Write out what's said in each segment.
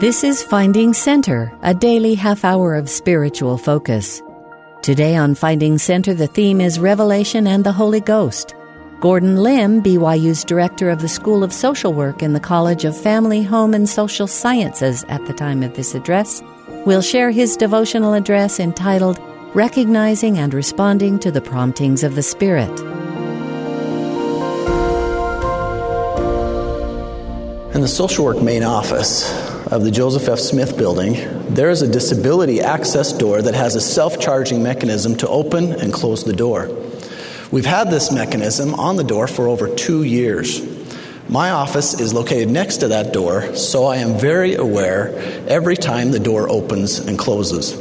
This is Finding Center, a daily half hour of spiritual focus. Today on Finding Center, the theme is Revelation and the Holy Ghost. Gordon Limb, BYU's director of the School of Social Work in the College of Family, Home, and Social Sciences at the time of this address, will share his devotional address entitled Recognizing and Responding to the Promptings of the Spirit. In the social work main office of the Joseph F. Smith building, there is a disability access door that has a self charging mechanism to open and close the door. We've had this mechanism on the door for over two years. My office is located next to that door, so I am very aware every time the door opens and closes.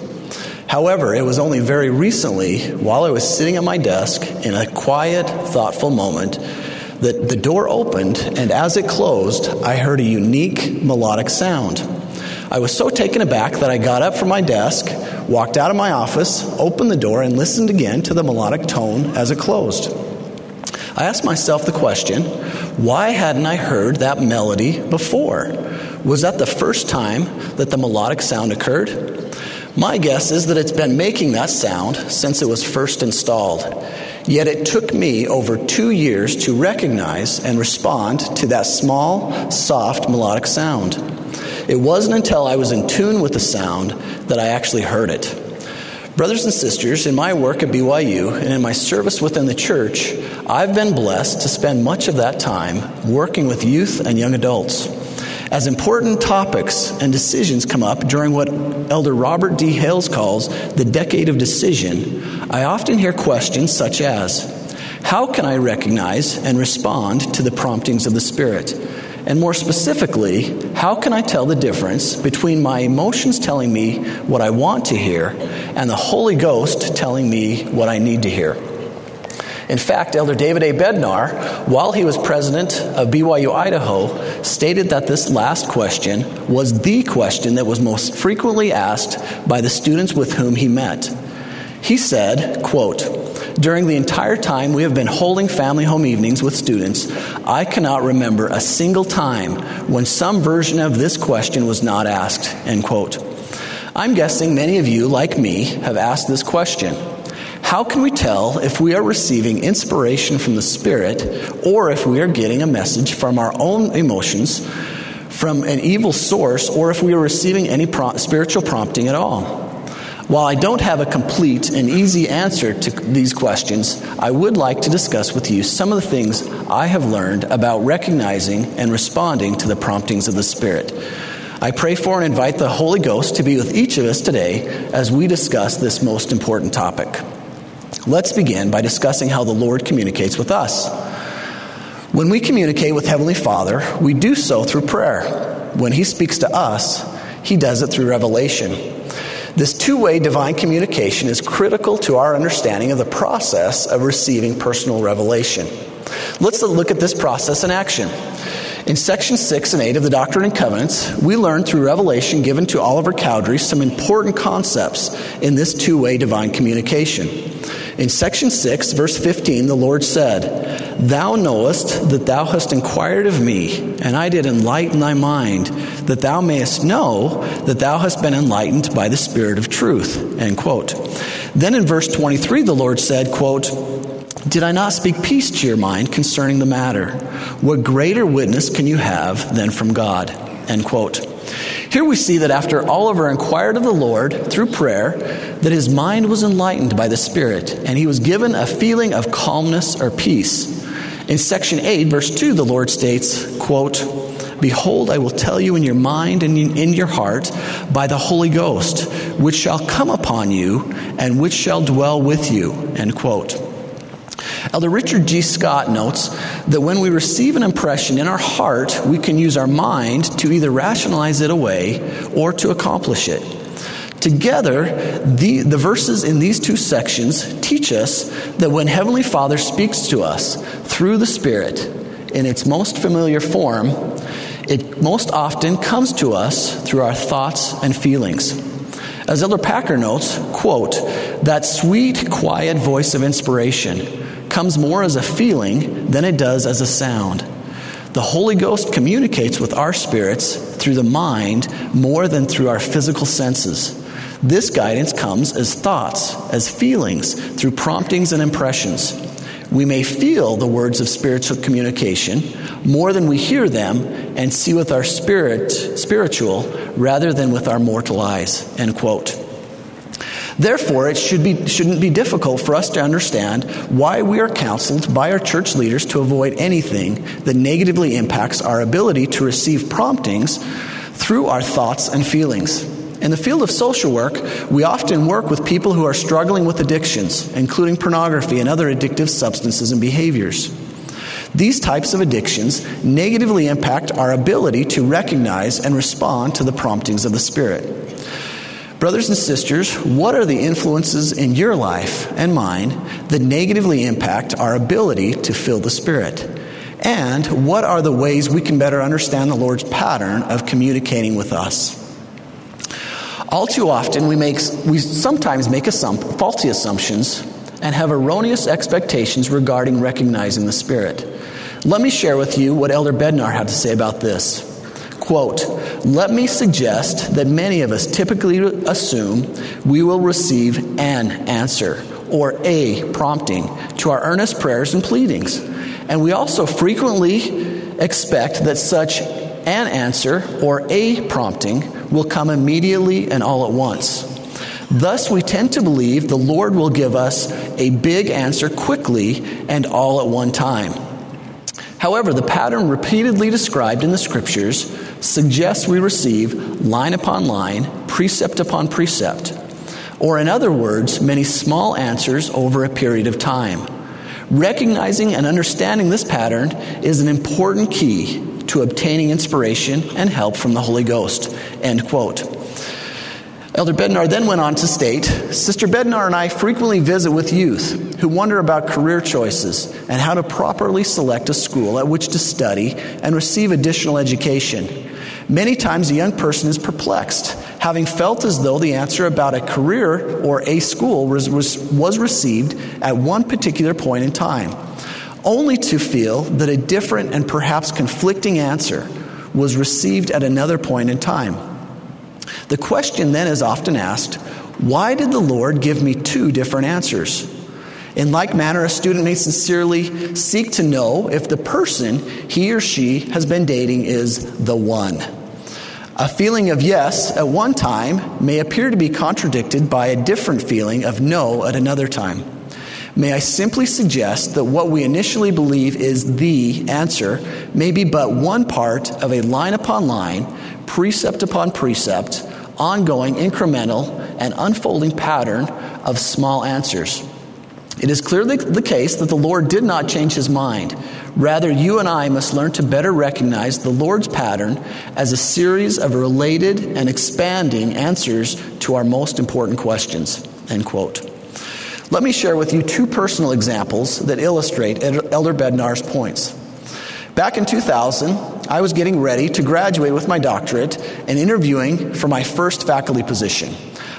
However, it was only very recently, while I was sitting at my desk in a quiet, thoughtful moment, that the door opened, and as it closed, I heard a unique melodic sound. I was so taken aback that I got up from my desk, walked out of my office, opened the door, and listened again to the melodic tone as it closed. I asked myself the question why hadn't I heard that melody before? Was that the first time that the melodic sound occurred? My guess is that it's been making that sound since it was first installed. Yet it took me over two years to recognize and respond to that small, soft, melodic sound. It wasn't until I was in tune with the sound that I actually heard it. Brothers and sisters, in my work at BYU and in my service within the church, I've been blessed to spend much of that time working with youth and young adults. As important topics and decisions come up during what Elder Robert D. Hales calls the decade of decision, I often hear questions such as How can I recognize and respond to the promptings of the Spirit? And more specifically, how can I tell the difference between my emotions telling me what I want to hear and the Holy Ghost telling me what I need to hear? In fact, Elder David A. Bednar, while he was president of BYU Idaho, stated that this last question was the question that was most frequently asked by the students with whom he met. He said, quote, during the entire time we have been holding family home evenings with students, I cannot remember a single time when some version of this question was not asked. End quote. I'm guessing many of you, like me, have asked this question. How can we tell if we are receiving inspiration from the Spirit or if we are getting a message from our own emotions, from an evil source, or if we are receiving any pro- spiritual prompting at all? While I don't have a complete and easy answer to these questions, I would like to discuss with you some of the things I have learned about recognizing and responding to the promptings of the Spirit. I pray for and invite the Holy Ghost to be with each of us today as we discuss this most important topic. Let's begin by discussing how the Lord communicates with us. When we communicate with Heavenly Father, we do so through prayer. When He speaks to us, He does it through revelation. This two way divine communication is critical to our understanding of the process of receiving personal revelation. Let's look at this process in action. In section 6 and 8 of the Doctrine and Covenants, we learn through revelation given to Oliver Cowdery some important concepts in this two way divine communication. In section 6, verse 15, the Lord said, Thou knowest that thou hast inquired of me, and I did enlighten thy mind, that thou mayest know that thou hast been enlightened by the Spirit of truth. End quote. Then in verse 23, the Lord said, quote, did I not speak peace to your mind concerning the matter? What greater witness can you have than from God? End quote. Here we see that after Oliver inquired of the Lord through prayer, that his mind was enlightened by the Spirit, and he was given a feeling of calmness or peace. In section 8, verse 2, the Lord states, quote, Behold, I will tell you in your mind and in your heart by the Holy Ghost, which shall come upon you and which shall dwell with you. End quote. Elder Richard G. Scott notes that when we receive an impression in our heart, we can use our mind to either rationalize it away or to accomplish it. Together, the, the verses in these two sections teach us that when Heavenly Father speaks to us through the Spirit in its most familiar form, it most often comes to us through our thoughts and feelings. As Elder Packer notes, quote, that sweet, quiet voice of inspiration comes more as a feeling than it does as a sound. The Holy Ghost communicates with our spirits through the mind more than through our physical senses. This guidance comes as thoughts, as feelings, through promptings and impressions. We may feel the words of spiritual communication more than we hear them and see with our spirit spiritual rather than with our mortal eyes. End quote. Therefore, it should be, shouldn't be difficult for us to understand why we are counseled by our church leaders to avoid anything that negatively impacts our ability to receive promptings through our thoughts and feelings. In the field of social work, we often work with people who are struggling with addictions, including pornography and other addictive substances and behaviors. These types of addictions negatively impact our ability to recognize and respond to the promptings of the Spirit. Brothers and sisters, what are the influences in your life and mine that negatively impact our ability to fill the Spirit? And what are the ways we can better understand the Lord's pattern of communicating with us? All too often, we, make, we sometimes make assump- faulty assumptions and have erroneous expectations regarding recognizing the Spirit. Let me share with you what Elder Bednar had to say about this. Quote, let me suggest that many of us typically assume we will receive an answer or a prompting to our earnest prayers and pleadings. And we also frequently expect that such an answer or a prompting will come immediately and all at once. Thus, we tend to believe the Lord will give us a big answer quickly and all at one time. However, the pattern repeatedly described in the scriptures suggests we receive line upon line, precept upon precept, or in other words, many small answers over a period of time. Recognizing and understanding this pattern is an important key to obtaining inspiration and help from the Holy Ghost. End quote. Elder Bednar then went on to state Sister Bednar and I frequently visit with youth who wonder about career choices and how to properly select a school at which to study and receive additional education. Many times a young person is perplexed, having felt as though the answer about a career or a school was, was, was received at one particular point in time, only to feel that a different and perhaps conflicting answer was received at another point in time. The question then is often asked why did the Lord give me two different answers? In like manner, a student may sincerely seek to know if the person he or she has been dating is the one. A feeling of yes at one time may appear to be contradicted by a different feeling of no at another time. May I simply suggest that what we initially believe is the answer may be but one part of a line upon line, precept upon precept, ongoing, incremental, and unfolding pattern of small answers. It is clearly the case that the Lord did not change his mind. Rather, you and I must learn to better recognize the Lord's pattern as a series of related and expanding answers to our most important questions. End quote. Let me share with you two personal examples that illustrate Elder Bednar's points. Back in 2000, I was getting ready to graduate with my doctorate and interviewing for my first faculty position.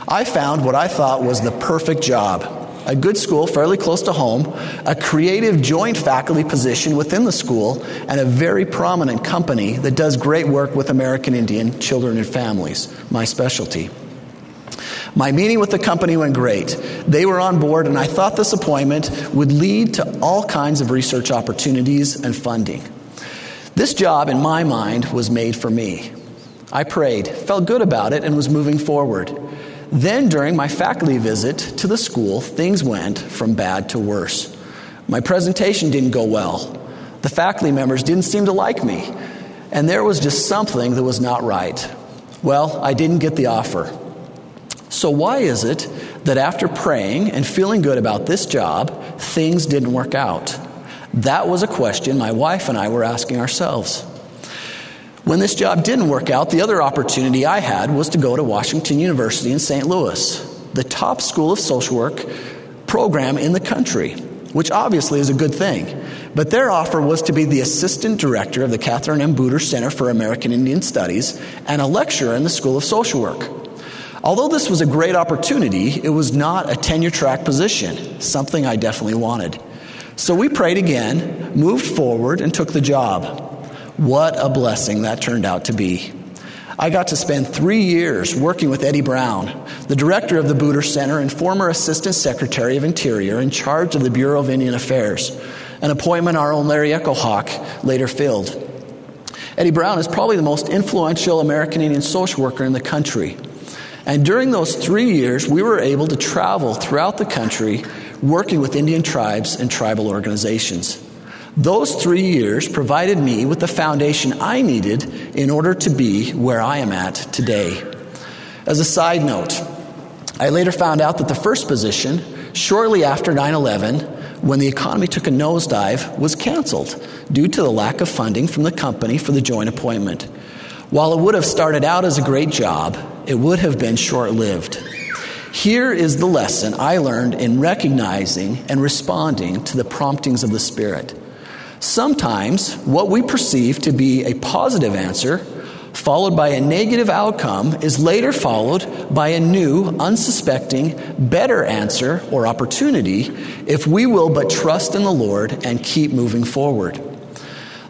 I found what I thought was the perfect job a good school fairly close to home, a creative joint faculty position within the school, and a very prominent company that does great work with American Indian children and families, my specialty. My meeting with the company went great. They were on board, and I thought this appointment would lead to all kinds of research opportunities and funding. This job, in my mind, was made for me. I prayed, felt good about it, and was moving forward. Then, during my faculty visit to the school, things went from bad to worse. My presentation didn't go well. The faculty members didn't seem to like me, and there was just something that was not right. Well, I didn't get the offer. So, why is it that after praying and feeling good about this job, things didn't work out? That was a question my wife and I were asking ourselves. When this job didn't work out, the other opportunity I had was to go to Washington University in St. Louis, the top school of social work program in the country, which obviously is a good thing. But their offer was to be the assistant director of the Kathryn M. Buder Center for American Indian Studies and a lecturer in the School of Social Work. Although this was a great opportunity, it was not a tenure track position, something I definitely wanted. So we prayed again, moved forward, and took the job. What a blessing that turned out to be. I got to spend three years working with Eddie Brown, the director of the Buder Center and former Assistant Secretary of Interior in charge of the Bureau of Indian Affairs, an appointment our own Larry Echohawk later filled. Eddie Brown is probably the most influential American Indian social worker in the country. And during those three years, we were able to travel throughout the country working with Indian tribes and tribal organizations. Those three years provided me with the foundation I needed in order to be where I am at today. As a side note, I later found out that the first position, shortly after 9 11, when the economy took a nosedive, was canceled due to the lack of funding from the company for the joint appointment. While it would have started out as a great job, it would have been short lived. Here is the lesson I learned in recognizing and responding to the promptings of the Spirit. Sometimes what we perceive to be a positive answer, followed by a negative outcome, is later followed by a new, unsuspecting, better answer or opportunity if we will but trust in the Lord and keep moving forward.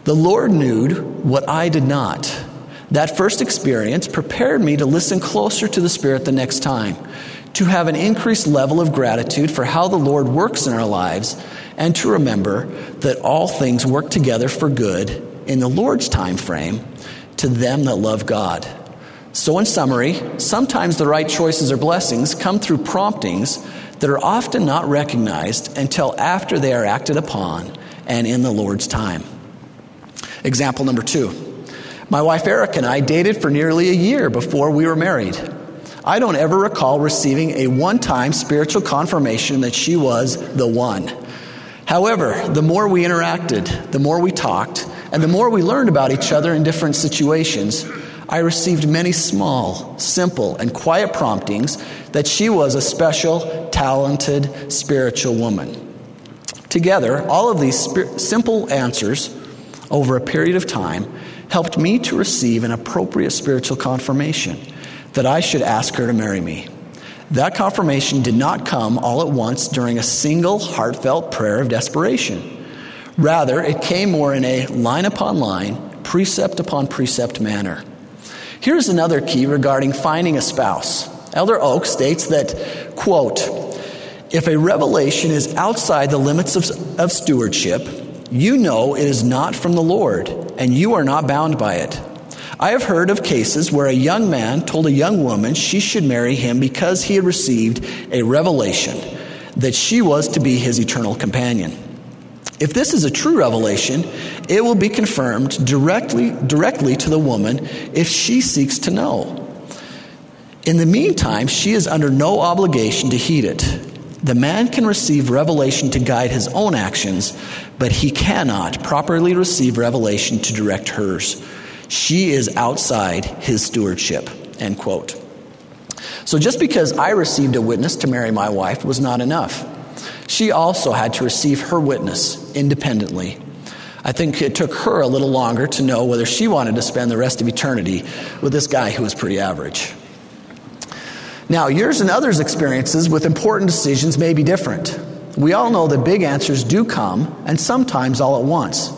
The Lord knew what I did not. That first experience prepared me to listen closer to the Spirit the next time, to have an increased level of gratitude for how the Lord works in our lives and to remember that all things work together for good in the Lord's time frame to them that love God. So, in summary, sometimes the right choices or blessings come through promptings that are often not recognized until after they are acted upon and in the Lord's time. Example number two My wife Eric and I dated for nearly a year before we were married. I don't ever recall receiving a one time spiritual confirmation that she was the one. However, the more we interacted, the more we talked, and the more we learned about each other in different situations, I received many small, simple, and quiet promptings that she was a special, talented, spiritual woman. Together, all of these simple answers over a period of time helped me to receive an appropriate spiritual confirmation that I should ask her to marry me. That confirmation did not come all at once during a single heartfelt prayer of desperation. Rather, it came more in a line upon line, precept upon precept manner. Here's another key regarding finding a spouse. Elder Oaks states that, quote, if a revelation is outside the limits of, of stewardship, you know it is not from the Lord, and you are not bound by it. I have heard of cases where a young man told a young woman she should marry him because he had received a revelation that she was to be his eternal companion. If this is a true revelation, it will be confirmed directly, directly to the woman if she seeks to know. In the meantime, she is under no obligation to heed it. The man can receive revelation to guide his own actions, but he cannot properly receive revelation to direct hers. She is outside his stewardship. End quote. So just because I received a witness to marry my wife was not enough. She also had to receive her witness independently. I think it took her a little longer to know whether she wanted to spend the rest of eternity with this guy who was pretty average. Now, yours and others' experiences with important decisions may be different. We all know that big answers do come, and sometimes all at once.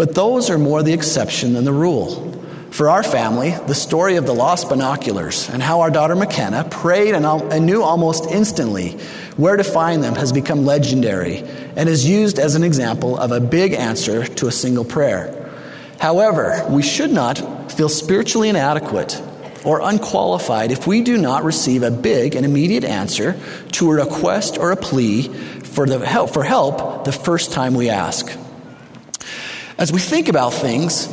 But those are more the exception than the rule. For our family, the story of the lost binoculars and how our daughter McKenna prayed and knew almost instantly where to find them has become legendary and is used as an example of a big answer to a single prayer. However, we should not feel spiritually inadequate or unqualified if we do not receive a big and immediate answer to a request or a plea for, the help, for help the first time we ask. As we think about things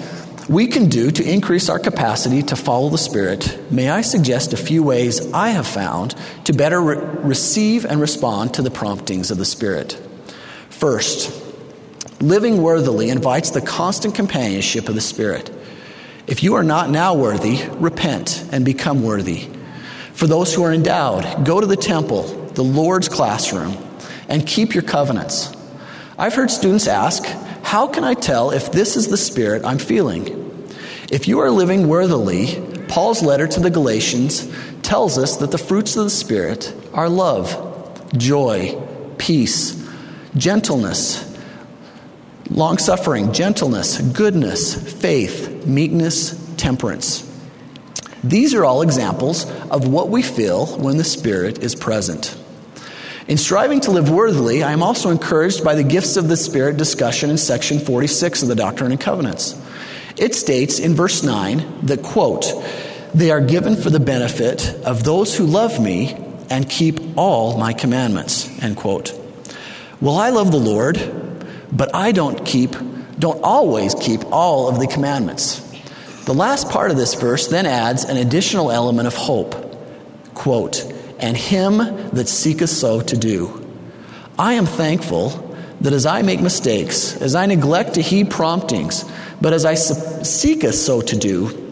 we can do to increase our capacity to follow the Spirit, may I suggest a few ways I have found to better re- receive and respond to the promptings of the Spirit. First, living worthily invites the constant companionship of the Spirit. If you are not now worthy, repent and become worthy. For those who are endowed, go to the temple, the Lord's classroom, and keep your covenants. I've heard students ask, how can I tell if this is the spirit I'm feeling? If you are living worthily, Paul's letter to the Galatians tells us that the fruits of the Spirit are love, joy, peace, gentleness, long suffering, gentleness, goodness, faith, meekness, temperance. These are all examples of what we feel when the Spirit is present. In striving to live worthily, I am also encouraged by the gifts of the Spirit discussion in section 46 of the Doctrine and Covenants. It states in verse 9 that, quote, they are given for the benefit of those who love me and keep all my commandments, end quote. Well, I love the Lord, but I don't keep, don't always keep all of the commandments. The last part of this verse then adds an additional element of hope. Quote, and him that seeketh so to do. I am thankful that as I make mistakes, as I neglect to heed promptings, but as I seeketh so to do,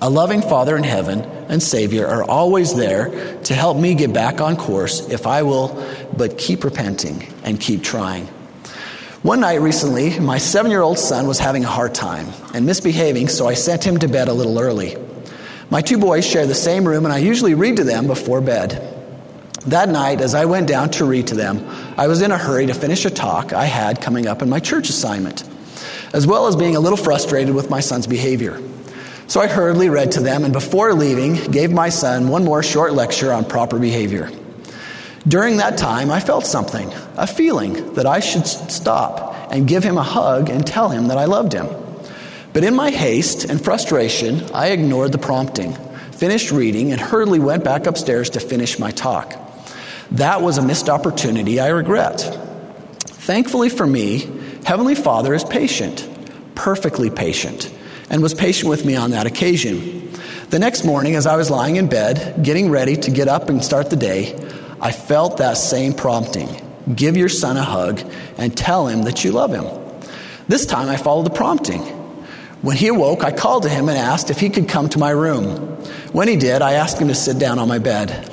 a loving Father in heaven and Savior are always there to help me get back on course if I will but keep repenting and keep trying. One night recently, my seven year old son was having a hard time and misbehaving, so I sent him to bed a little early. My two boys share the same room, and I usually read to them before bed. That night, as I went down to read to them, I was in a hurry to finish a talk I had coming up in my church assignment, as well as being a little frustrated with my son's behavior. So I hurriedly read to them and before leaving, gave my son one more short lecture on proper behavior. During that time, I felt something, a feeling that I should stop and give him a hug and tell him that I loved him. But in my haste and frustration, I ignored the prompting, finished reading, and hurriedly went back upstairs to finish my talk. That was a missed opportunity I regret. Thankfully for me, Heavenly Father is patient, perfectly patient and was patient with me on that occasion. The next morning, as I was lying in bed, getting ready to get up and start the day, I felt that same prompting give your son a hug and tell him that you love him. This time I followed the prompting. When he awoke, I called to him and asked if he could come to my room. When he did, I asked him to sit down on my bed.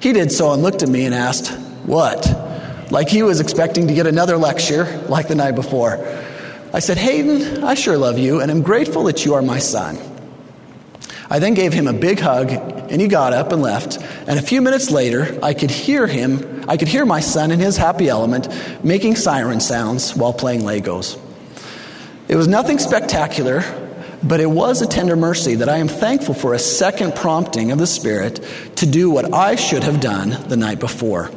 He did so and looked at me and asked, What? Like he was expecting to get another lecture like the night before. I said, Hayden, I sure love you, and I'm grateful that you are my son. I then gave him a big hug, and he got up and left. And a few minutes later, I could hear him, I could hear my son in his happy element making siren sounds while playing Legos. It was nothing spectacular, but it was a tender mercy that I am thankful for a second prompting of the Spirit to do what I should have done the night before.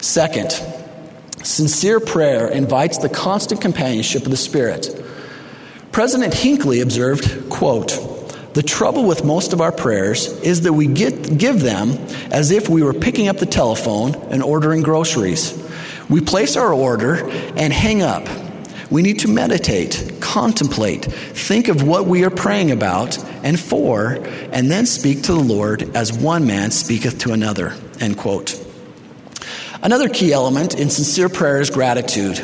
Second, Sincere prayer invites the constant companionship of the Spirit. President Hinckley observed, quote, the trouble with most of our prayers is that we get, give them as if we were picking up the telephone and ordering groceries. We place our order and hang up. We need to meditate, contemplate, think of what we are praying about and for, and then speak to the Lord as one man speaketh to another. End quote. Another key element in sincere prayer is gratitude.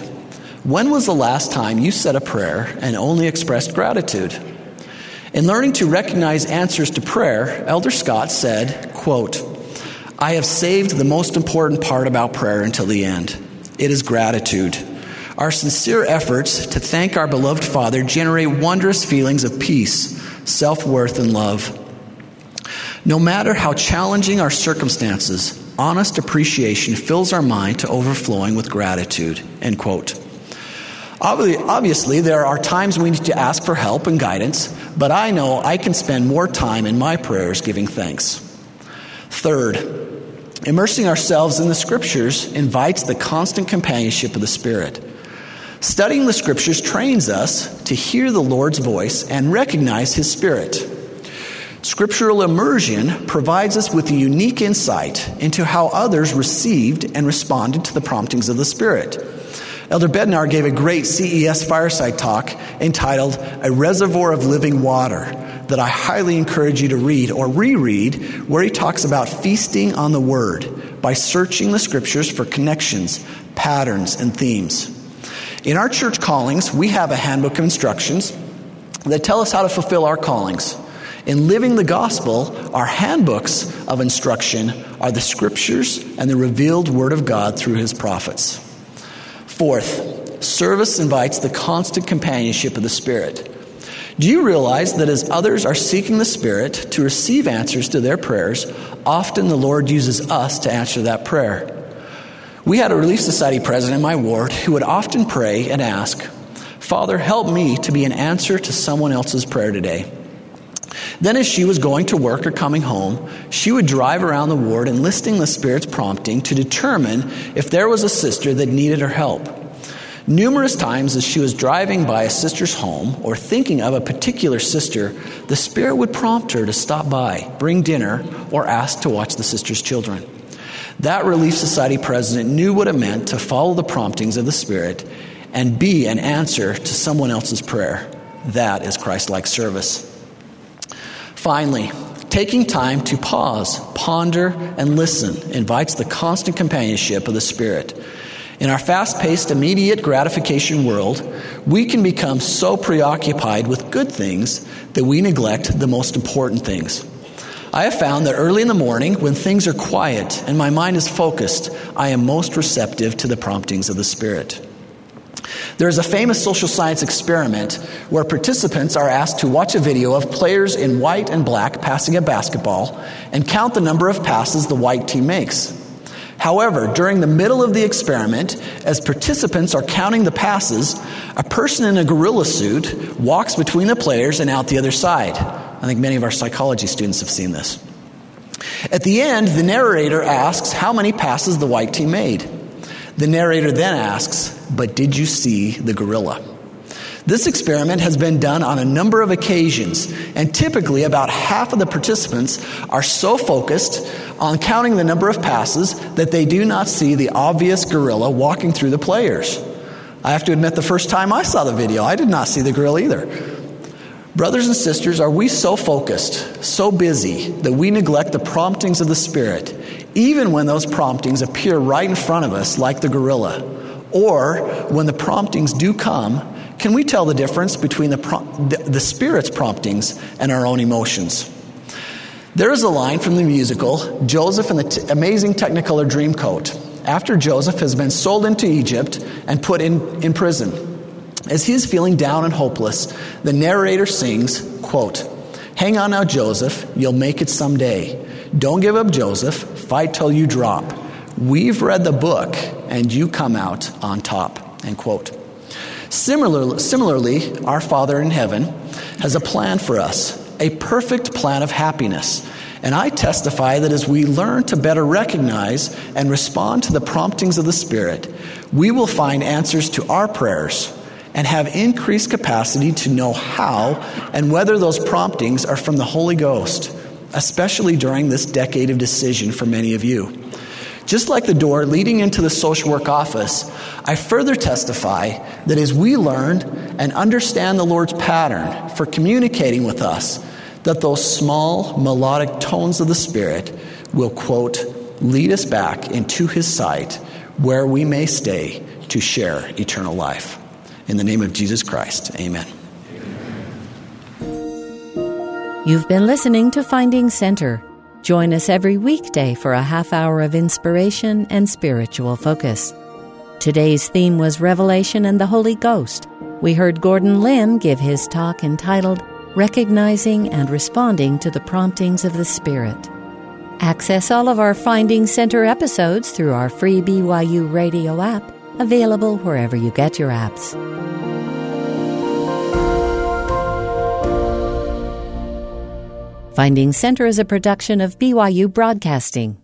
When was the last time you said a prayer and only expressed gratitude? In learning to recognize answers to prayer, Elder Scott said, quote, I have saved the most important part about prayer until the end. It is gratitude. Our sincere efforts to thank our beloved Father generate wondrous feelings of peace, self worth, and love. No matter how challenging our circumstances, honest appreciation fills our mind to overflowing with gratitude. End quote. Obviously, there are times we need to ask for help and guidance, but I know I can spend more time in my prayers giving thanks. Third, immersing ourselves in the scriptures invites the constant companionship of the Spirit. Studying the scriptures trains us to hear the Lord's voice and recognize His Spirit. Scriptural immersion provides us with a unique insight into how others received and responded to the promptings of the Spirit. Elder Bednar gave a great CES fireside talk entitled A Reservoir of Living Water that I highly encourage you to read or reread, where he talks about feasting on the Word by searching the Scriptures for connections, patterns, and themes. In our church callings, we have a handbook of instructions that tell us how to fulfill our callings. In living the gospel, our handbooks of instruction are the scriptures and the revealed word of God through his prophets. Fourth, service invites the constant companionship of the Spirit. Do you realize that as others are seeking the Spirit to receive answers to their prayers, often the Lord uses us to answer that prayer? We had a Relief Society president in my ward who would often pray and ask, Father, help me to be an answer to someone else's prayer today. Then, as she was going to work or coming home, she would drive around the ward enlisting the Spirit's prompting to determine if there was a sister that needed her help. Numerous times, as she was driving by a sister's home or thinking of a particular sister, the Spirit would prompt her to stop by, bring dinner, or ask to watch the sister's children. That Relief Society president knew what it meant to follow the promptings of the Spirit and be an answer to someone else's prayer. That is Christ like service. Finally, taking time to pause, ponder, and listen invites the constant companionship of the Spirit. In our fast paced, immediate gratification world, we can become so preoccupied with good things that we neglect the most important things. I have found that early in the morning, when things are quiet and my mind is focused, I am most receptive to the promptings of the Spirit. There is a famous social science experiment where participants are asked to watch a video of players in white and black passing a basketball and count the number of passes the white team makes. However, during the middle of the experiment, as participants are counting the passes, a person in a gorilla suit walks between the players and out the other side. I think many of our psychology students have seen this. At the end, the narrator asks how many passes the white team made. The narrator then asks, But did you see the gorilla? This experiment has been done on a number of occasions, and typically about half of the participants are so focused on counting the number of passes that they do not see the obvious gorilla walking through the players. I have to admit, the first time I saw the video, I did not see the gorilla either. Brothers and sisters, are we so focused, so busy, that we neglect the promptings of the Spirit, even when those promptings appear right in front of us, like the gorilla? Or when the promptings do come, can we tell the difference between the, the, the Spirit's promptings and our own emotions? There is a line from the musical Joseph and the t- Amazing Technicolor Dreamcoat. After Joseph has been sold into Egypt and put in, in prison, as he is feeling down and hopeless, the narrator sings, quote, Hang on now, Joseph, you'll make it someday. Don't give up, Joseph, fight till you drop. We've read the book, and you come out on top, end quote. Similarly, similarly, our Father in heaven has a plan for us, a perfect plan of happiness. And I testify that as we learn to better recognize and respond to the promptings of the Spirit, we will find answers to our prayers and have increased capacity to know how and whether those promptings are from the Holy Ghost, especially during this decade of decision for many of you. Just like the door leading into the social work office, I further testify that as we learn and understand the Lord's pattern for communicating with us, that those small melodic tones of the Spirit will, quote, lead us back into His sight where we may stay to share eternal life. In the name of Jesus Christ, amen. You've been listening to Finding Center. Join us every weekday for a half hour of inspiration and spiritual focus. Today's theme was Revelation and the Holy Ghost. We heard Gordon Limb give his talk entitled Recognizing and Responding to the Promptings of the Spirit. Access all of our Finding Center episodes through our free BYU radio app, available wherever you get your apps. Finding Center is a production of BYU Broadcasting.